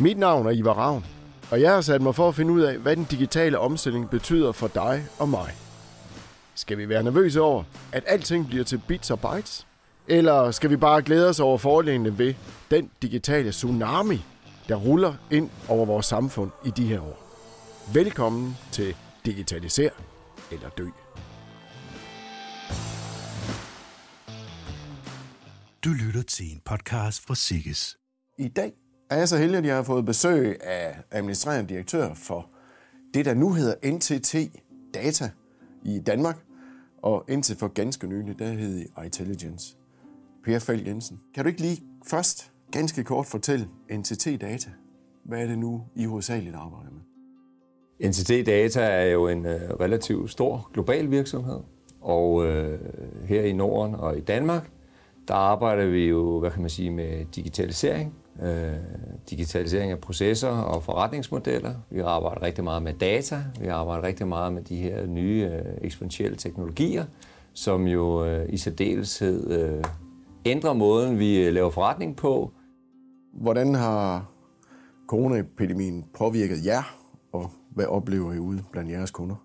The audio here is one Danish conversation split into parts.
Mit navn er Ivar Ravn, og jeg har sat mig for at finde ud af, hvad den digitale omstilling betyder for dig og mig. Skal vi være nervøse over, at alting bliver til bits og bytes? Eller skal vi bare glæde os over fordelene ved den digitale tsunami, der ruller ind over vores samfund i de her år? Velkommen til Digitaliser eller Dø. Du lytter til en podcast fra Sikkes. I dag er jeg så heldig, at jeg har fået besøg af administrerende direktør for det, der nu hedder NTT Data i Danmark, og indtil for ganske nylig, der hed Intelligence. Per Fald Jensen, kan du ikke lige først ganske kort fortælle NTT Data? Hvad er det nu, I hovedsageligt arbejder med? NTT Data er jo en øh, relativt stor global virksomhed, og øh, her i Norden og i Danmark, der arbejder vi jo, hvad kan man sige, med digitalisering, øh, digitalisering af processer og forretningsmodeller. Vi arbejder rigtig meget med data, vi arbejder rigtig meget med de her nye øh, eksponentielle teknologier, som jo øh, i særdeleshed øh, ændrer måden, vi øh, laver forretning på. Hvordan har coronaepidemien påvirket jer, og hvad oplever I ude blandt jeres kunder?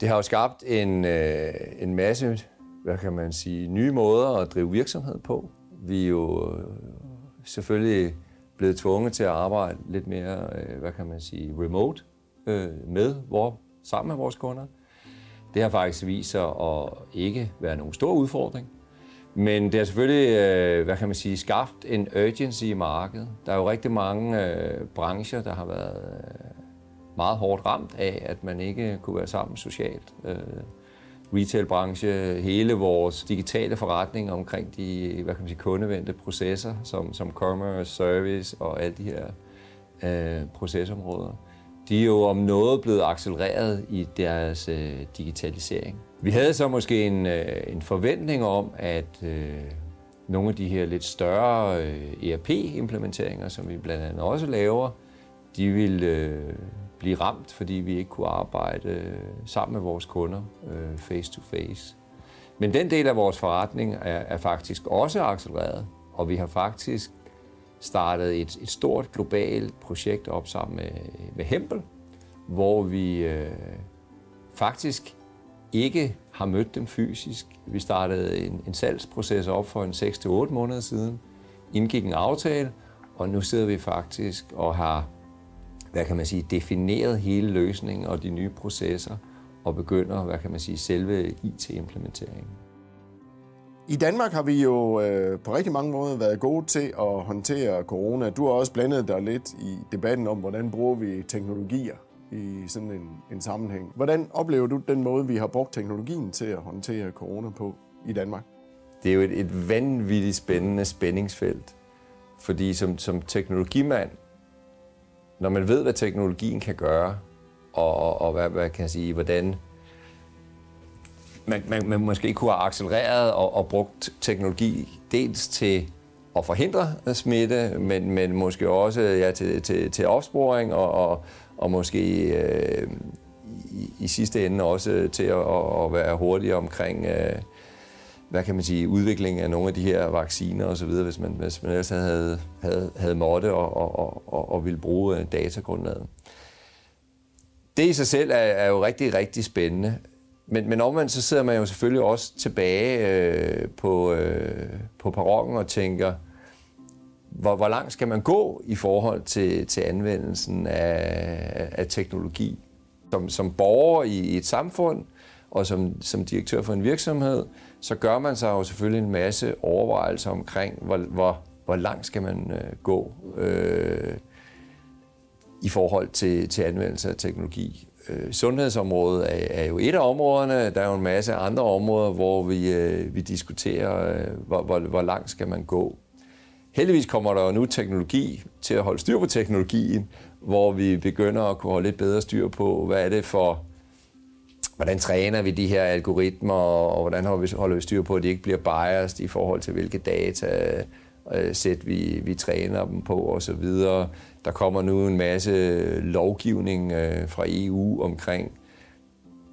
Det har jo skabt en, øh, en masse, hvad kan man sige, nye måder at drive virksomhed på. Vi er jo selvfølgelig blevet tvunget til at arbejde lidt mere, øh, hvad kan man sige, remote øh, med, hvor, sammen med vores kunder. Det har faktisk vist sig at ikke være nogen stor udfordring. Men det har selvfølgelig, øh, hvad kan man sige, skabt en urgency i markedet. Der er jo rigtig mange øh, brancher, der har været øh, meget hårdt ramt af, at man ikke kunne være sammen socialt. Øh, retailbranche, hele vores digitale forretning omkring de hvad kan man sige, kundevendte processer, som, som commerce, service og alle de her øh, procesområder. De er jo om noget blevet accelereret i deres øh, digitalisering. Vi havde så måske en, øh, en forventning om, at øh, nogle af de her lidt større øh, ERP-implementeringer, som vi blandt andet også laver, de ville øh, blive ramt, fordi vi ikke kunne arbejde øh, sammen med vores kunder øh, face to face. Men den del af vores forretning er, er faktisk også accelereret, og vi har faktisk startet et, et stort globalt projekt op sammen med, med Hempel, hvor vi øh, faktisk ikke har mødt dem fysisk. Vi startede en, en salgsproces op for en 6-8 måneder siden, indgik en aftale, og nu sidder vi faktisk og har hvad kan man sige, defineret hele løsningen og de nye processer, og begynder, hvad kan man sige, selve IT-implementeringen. I Danmark har vi jo øh, på rigtig mange måder været gode til at håndtere corona. Du har også blandet dig lidt i debatten om, hvordan bruger vi teknologier i sådan en, en sammenhæng. Hvordan oplever du den måde, vi har brugt teknologien til at håndtere corona på i Danmark? Det er jo et, et vanvittigt spændende spændingsfelt, fordi som, som teknologimand, når man ved, hvad teknologien kan gøre, og, og, og hvad, hvad kan jeg sige, hvordan man, man, man måske kunne have accelereret og, og brugt teknologi dels til at forhindre smitte, men, men måske også ja, til, til, til opsporing og, og, og måske øh, i, i sidste ende også til at, at være hurtigere omkring øh, hvad kan man sige, udvikling af nogle af de her vacciner osv., hvis man, hvis man ellers havde, havde, havde måtte og, og, og, og ville bruge øh, datagrundlaget. Det i sig selv er, er jo rigtig, rigtig spændende. Men, men omvendt så sidder man jo selvfølgelig også tilbage øh, på, øh, på perronen og tænker, hvor, hvor langt skal man gå i forhold til, til anvendelsen af, af teknologi? Som, som borger i, i et samfund, og som, som direktør for en virksomhed, så gør man sig jo selvfølgelig en masse overvejelser omkring, hvor, hvor, hvor langt skal man øh, gå øh, i forhold til, til anvendelse af teknologi. Øh, sundhedsområdet er, er jo et af områderne. Der er jo en masse andre områder, hvor vi, øh, vi diskuterer, øh, hvor, hvor, hvor langt skal man gå. Heldigvis kommer der jo nu teknologi til at holde styr på teknologien, hvor vi begynder at kunne holde lidt bedre styr på, hvad er det for hvordan træner vi de her algoritmer, og hvordan holder vi styr på, at de ikke bliver biased i forhold til, hvilke data øh, sæt vi, vi træner dem på osv. Der kommer nu en masse lovgivning øh, fra EU omkring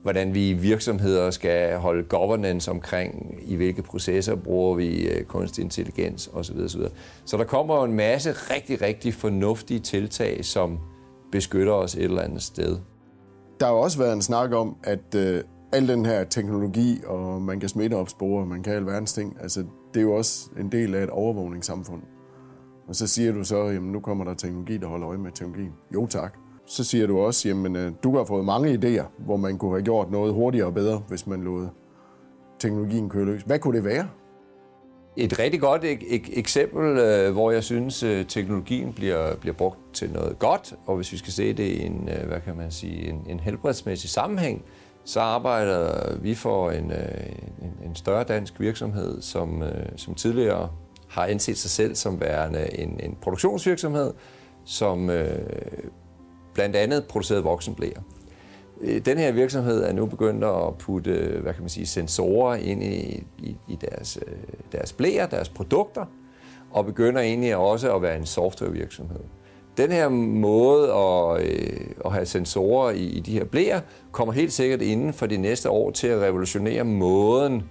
hvordan vi virksomheder skal holde governance omkring, i hvilke processer bruger vi øh, kunstig intelligens osv. osv. Så der kommer en masse rigtig, rigtig fornuftige tiltag, som beskytter os et eller andet sted. Der har jo også været en snak om, at øh, al den her teknologi, og man kan smitteopspore, man kan alverdens ting, altså det er jo også en del af et overvågningssamfund. Og så siger du så, jamen nu kommer der teknologi, der holder øje med teknologien. Jo tak. Så siger du også, jamen øh, du har fået mange idéer, hvor man kunne have gjort noget hurtigere og bedre, hvis man lod teknologien køre løs. Hvad kunne det være? Et rigtig godt ek- ek- eksempel, øh, hvor jeg synes, øh, teknologien bliver, bliver brugt til noget godt, og hvis vi skal se det i en, øh, hvad kan man sige, en, en helbredsmæssig sammenhæng, så arbejder vi for en, øh, en, en større dansk virksomhed, som, øh, som tidligere har anset sig selv som værende en, en produktionsvirksomhed, som øh, blandt andet producerede voksenblæer. Øh, den her virksomhed er nu begyndt at putte hvad kan man sige, sensorer ind i, i, i deres, øh, deres blæer, deres produkter, og begynder egentlig også at være en softwarevirksomhed. Den her måde at, øh, at have sensorer i, i de her blæer, kommer helt sikkert inden for de næste år til at revolutionere måden,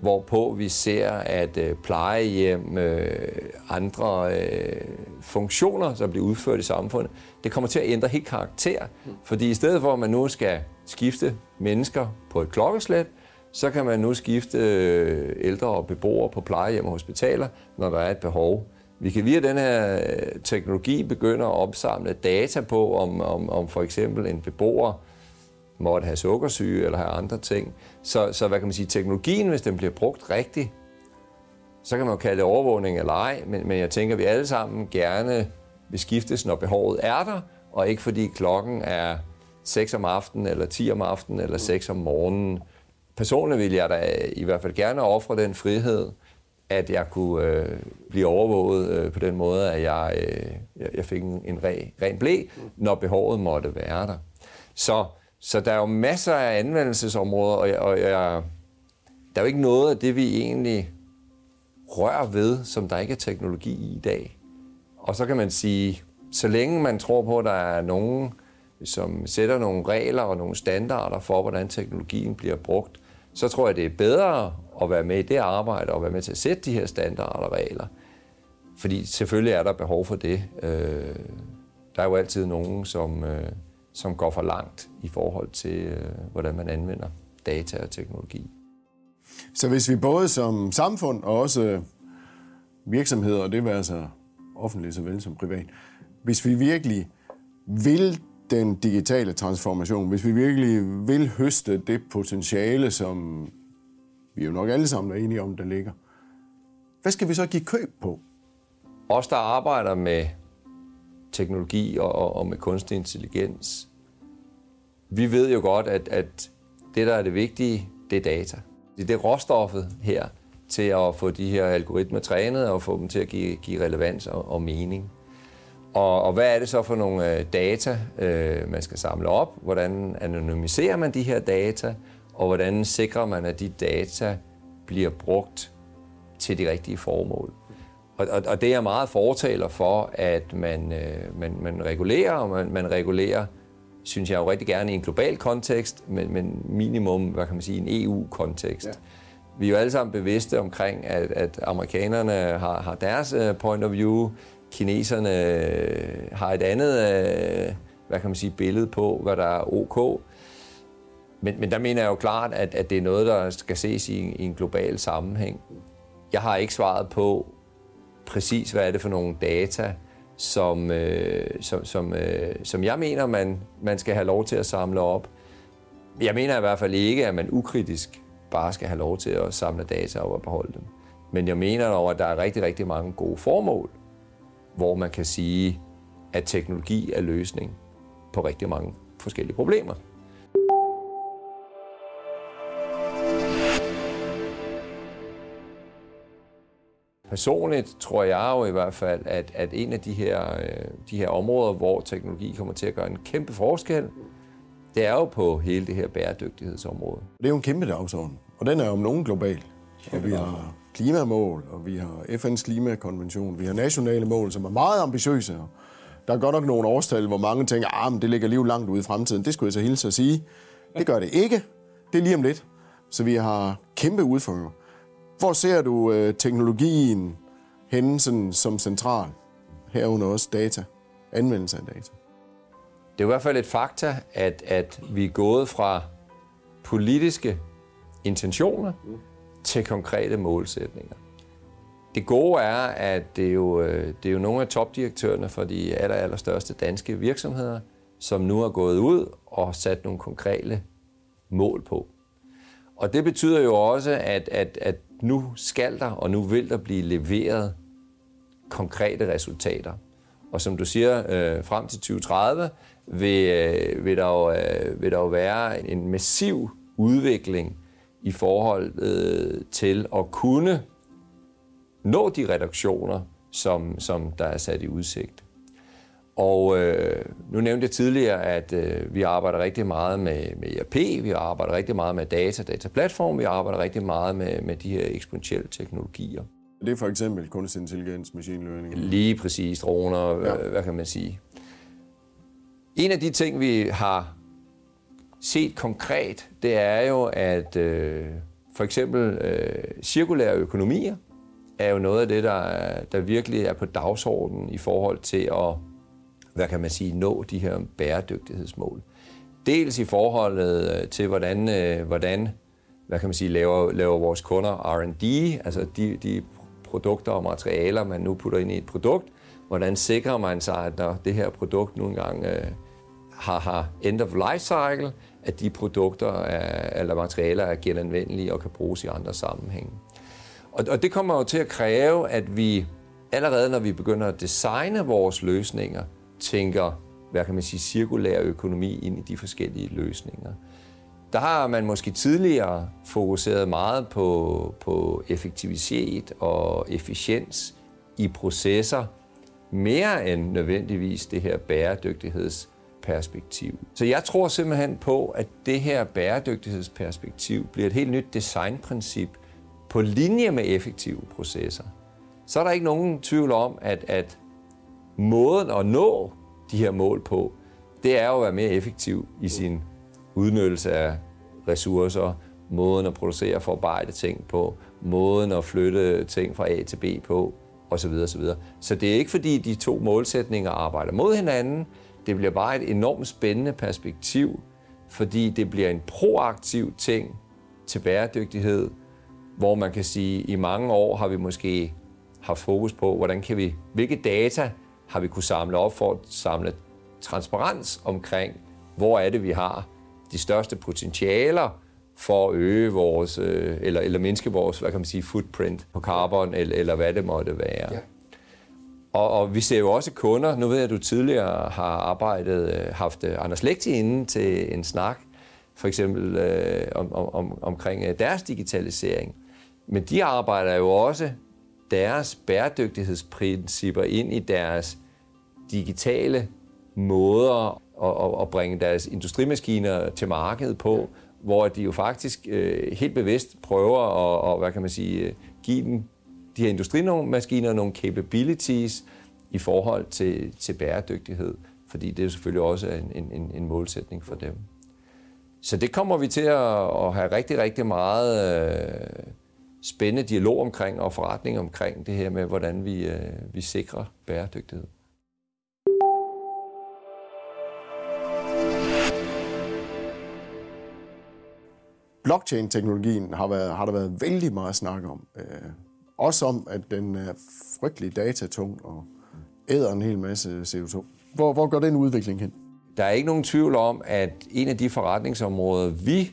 hvorpå vi ser, at øh, plejehjem, øh, andre øh, funktioner, som bliver udført i samfundet, det kommer til at ændre helt karakter. Fordi i stedet for, at man nu skal skifte mennesker på et klokkeslæt, så kan man nu skifte øh, ældre og beboere på plejehjem og hospitaler, når der er et behov. Vi kan via den her øh, teknologi begynde at opsamle data på, om, om, om for eksempel en beboer måtte have sukkersyge eller have andre ting. Så, så hvad kan man sige, teknologien, hvis den bliver brugt rigtigt, så kan man jo kalde det overvågning eller ej, men, men jeg tænker, at vi alle sammen gerne vil skiftes, når behovet er der, og ikke fordi klokken er 6 om aftenen, eller 10 om aftenen, eller 6 om morgenen. Personligt vil jeg da i hvert fald gerne ofre den frihed, at jeg kunne øh, blive overvåget øh, på den måde, at jeg, øh, jeg fik en, en re, ren blæ, når behovet måtte være der. Så, så der er jo masser af anvendelsesområder, og, jeg, og jeg, der er jo ikke noget af det, vi egentlig rører ved, som der ikke er teknologi i i dag. Og så kan man sige, så længe man tror på, at der er nogen, som sætter nogle regler og nogle standarder for, hvordan teknologien bliver brugt, så tror jeg, det er bedre at være med i det arbejde og være med til at sætte de her standarder og regler. Fordi selvfølgelig er der behov for det. Øh, der er jo altid nogen, som, øh, som går for langt i forhold til, øh, hvordan man anvender data og teknologi. Så hvis vi både som samfund og også virksomheder, og det vil altså offentligt såvel som privat, hvis vi virkelig vil den digitale transformation, hvis vi virkelig vil høste det potentiale, som vi jo nok alle sammen er enige om, der ligger, hvad skal vi så give køb på? Os, der arbejder med teknologi og, og med kunstig intelligens, vi ved jo godt, at, at det, der er det vigtige, det er data. Det er råstoffet her til at få de her algoritmer trænet og få dem til at give, give relevans og, og mening. Og, og hvad er det så for nogle øh, data, øh, man skal samle op? Hvordan anonymiserer man de her data? Og hvordan sikrer man, at de data bliver brugt til de rigtige formål? Og, og, og det er jeg meget fortaler for, at man, øh, man, man regulerer, og man, man regulerer, synes jeg jo rigtig gerne i en global kontekst, men, men minimum, hvad kan man sige, en EU-kontekst. Ja. Vi er jo alle sammen bevidste omkring, at, at amerikanerne har, har deres uh, point of view, kineserne uh, har et andet, uh, hvad kan man sige, billede på, hvad der er ok. Men, men der mener jeg jo klart, at, at det er noget, der skal ses i, i en global sammenhæng. Jeg har ikke svaret på præcis, hvad er det for nogle data, som, øh, som, som, øh, som jeg mener, man, man skal have lov til at samle op. Jeg mener i hvert fald ikke, at man ukritisk bare skal have lov til at samle data og beholde dem. Men jeg mener dog, at der er rigtig, rigtig mange gode formål, hvor man kan sige, at teknologi er løsning på rigtig mange forskellige problemer. Personligt tror jeg jo i hvert fald, at, at en af de her, øh, de her områder, hvor teknologi kommer til at gøre en kæmpe forskel, det er jo på hele det her bæredygtighedsområde. Det er jo en kæmpe dagsorden, og den er jo om nogen global. Og vi har klimamål, og vi har FN's klimakonvention, vi har nationale mål, som er meget ambitiøse. Der er godt nok nogle årstal, hvor mange tænker, at ah, det ligger lige langt ude i fremtiden. Det skulle jeg så hilse at sige. Det gør det ikke. Det er lige om lidt. Så vi har kæmpe udfordringer. Hvor ser du øh, teknologien henne sådan, som central? Herunder også data. Anvendelse af data. Det er i hvert fald et fakta, at, at vi er gået fra politiske intentioner til konkrete målsætninger. Det gode er, at det er jo, øh, det er jo nogle af topdirektørerne for de aller, aller største danske virksomheder, som nu har gået ud og sat nogle konkrete mål på. Og det betyder jo også, at, at, at nu skal der og nu vil der blive leveret konkrete resultater. Og som du siger, øh, frem til 2030 vil, øh, vil, der jo, øh, vil der jo være en massiv udvikling i forhold øh, til at kunne nå de reduktioner, som, som der er sat i udsigt. Og øh, nu nævnte jeg tidligere, at øh, vi arbejder rigtig meget med, med ERP, vi arbejder rigtig meget med data, dataplatform, vi arbejder rigtig meget med, med de her eksponentielle teknologier. Det er for eksempel kunstig intelligens, machine learning. Lige præcis, droner, ja. hvad, hvad kan man sige. En af de ting, vi har set konkret, det er jo, at øh, for eksempel øh, cirkulære økonomier er jo noget af det, der, der virkelig er på dagsordenen i forhold til at hvad kan man sige, nå de her bæredygtighedsmål. Dels i forholdet øh, til, hvordan, øh, hvordan hvad kan man sige, laver, laver vores kunder R&D, altså de, de produkter og materialer, man nu putter ind i et produkt, hvordan sikrer man sig, at når det her produkt nu engang øh, har, har end of life cycle, at de produkter er, eller materialer er genanvendelige og kan bruges i andre sammenhænge. Og, og det kommer jo til at kræve, at vi allerede når vi begynder at designe vores løsninger, tænker, hvad kan man sige, cirkulær økonomi ind i de forskellige løsninger. Der har man måske tidligere fokuseret meget på, på effektivitet og efficiens i processer, mere end nødvendigvis det her bæredygtighedsperspektiv. Så jeg tror simpelthen på, at det her bæredygtighedsperspektiv bliver et helt nyt designprincip på linje med effektive processer. Så er der ikke nogen tvivl om, at, at måden at nå de her mål på, det er jo at være mere effektiv i sin udnyttelse af ressourcer, måden at producere og forarbejde ting på, måden at flytte ting fra A til B på, osv. osv. Så det er ikke fordi de to målsætninger arbejder mod hinanden, det bliver bare et enormt spændende perspektiv, fordi det bliver en proaktiv ting til bæredygtighed, hvor man kan sige, at i mange år har vi måske haft fokus på, hvordan kan vi, hvilke data har vi kunne samle op for at samle transparens omkring, hvor er det, vi har de største potentialer for at øge vores, øh, eller, eller mindske vores, hvad kan man sige, footprint på carbon, eller, eller hvad det måtte være. Ja. Og, og vi ser jo også kunder, nu ved jeg, at du tidligere har arbejdet, øh, haft øh, Anders Lekti inde til en snak, for eksempel øh, om, om, omkring deres digitalisering. Men de arbejder jo også deres bæredygtighedsprincipper ind i deres digitale måder at, at bringe deres industrimaskiner til markedet på, hvor de jo faktisk øh, helt bevidst prøver at, og, hvad kan man sige, øh, give dem de her industrimaskiner nogle capabilities i forhold til, til bæredygtighed, fordi det er jo selvfølgelig også en, en, en målsætning for dem. Så det kommer vi til at, at have rigtig, rigtig meget øh, spændende dialog omkring og forretning omkring det her med, hvordan vi, øh, vi sikrer bæredygtighed. Blockchain-teknologien har, været, har der været vældig meget snak om. Øh, også om, at den er frygtelig datatung og æder en hel masse CO2. Hvor, hvor går den udvikling hen? Der er ikke nogen tvivl om, at en af de forretningsområder, vi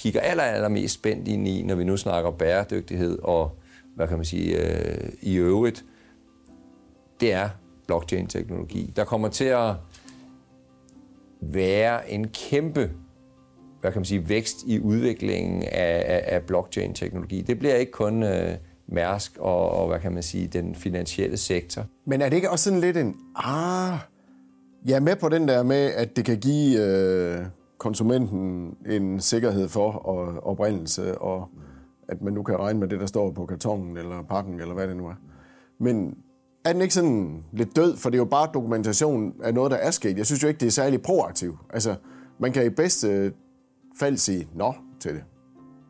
kigger aller, allermest spændt ind i, når vi nu snakker bæredygtighed og, hvad kan man sige, øh, i øvrigt, det er blockchain-teknologi. Der kommer til at være en kæmpe hvad kan man sige, vækst i udviklingen af, af, af blockchain-teknologi. Det bliver ikke kun øh, Mærsk og, og, hvad kan man sige, den finansielle sektor. Men er det ikke også sådan lidt en, ah, jeg er med på den der med, at det kan give øh, konsumenten en sikkerhed for og, oprindelse, og at man nu kan regne med det, der står på kartongen eller pakken, eller hvad det nu er. Men er den ikke sådan lidt død, for det er jo bare dokumentation af noget, der er sket. Jeg synes jo ikke, det er særlig proaktivt. Altså, Man kan i bedste fald sige nå til det,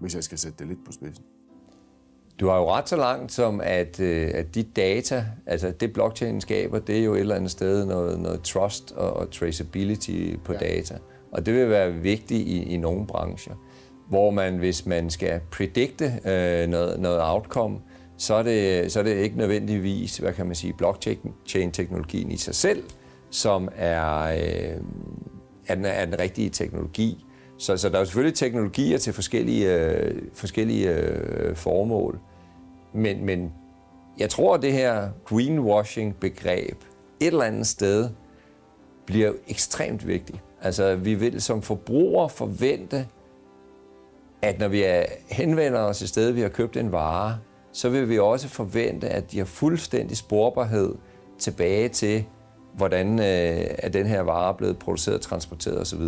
hvis jeg skal sætte det lidt på spidsen. Du har jo ret så langt som, at, øh, at de data, altså det blockchain skaber, det er jo et eller andet sted noget, noget trust og, og traceability på ja. data. Og det vil være vigtigt i, i nogle brancher, hvor man, hvis man skal predikte øh, noget, noget outcome, så er, det, så er det ikke nødvendigvis, hvad kan man sige, blockchain-teknologien i sig selv, som er, øh, er, den, er den rigtige teknologi. Så, så der er selvfølgelig teknologier til forskellige, øh, forskellige øh, formål. Men, men jeg tror, at det her greenwashing-begreb et eller andet sted bliver ekstremt vigtigt. Altså, vi vil som forbrugere forvente, at når vi henvender os et sted, vi har købt en vare, så vil vi også forvente, at de har fuldstændig sporbarhed tilbage til, hvordan øh, er den her vare blevet produceret, transporteret osv.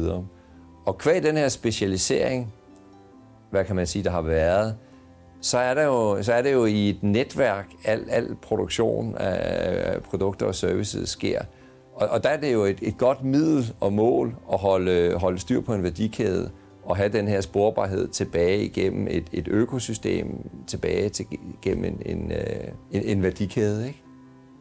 Og kvæg den her specialisering, hvad kan man sige, der har været, så er, der jo, så er det jo i et netværk, al, al produktion af produkter og services sker. Og, og der er det jo et, et godt middel og mål at holde, holde styr på en værdikæde og have den her sporbarhed tilbage igennem et, et økosystem, tilbage til, igennem en, en, øh, en, en værdikæde. Ikke?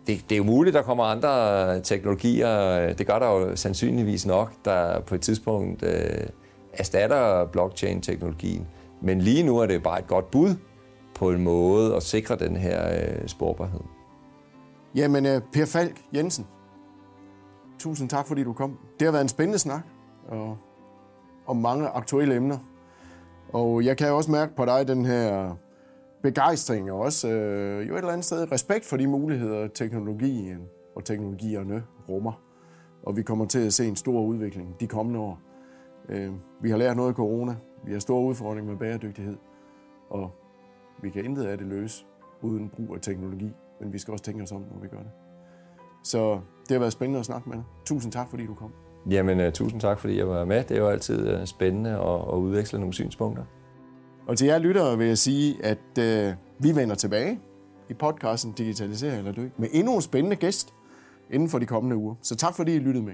Det, det er jo muligt, der kommer andre teknologier. Det gør der jo sandsynligvis nok, der på et tidspunkt øh, erstatter blockchain-teknologien. Men lige nu er det bare et godt bud på en måde at sikre den her øh, sporbarhed. Jamen, øh, Per Falk Jensen, tusind tak, fordi du kom. Det har været en spændende snak og, om mange aktuelle emner. Og jeg kan også mærke på dig den her begejstring og også øh, jo et eller andet sted respekt for de muligheder, teknologien og teknologierne rummer. Og vi kommer til at se en stor udvikling de kommende år. Øh, vi har lært noget af corona. Vi har store udfordringer med bæredygtighed. Og vi kan intet af det løse uden brug af teknologi, men vi skal også tænke os om, når vi gør det. Så det har været spændende at snakke med dig. Tusind tak, fordi du kom. Jamen, uh, tusind tak, fordi jeg var med. Det er jo altid uh, spændende at, at udveksle nogle synspunkter. Og til jer lyttere vil jeg sige, at uh, vi vender tilbage i podcasten Digitalisering eller Dø med endnu en spændende gæst inden for de kommende uger. Så tak fordi I lyttede med.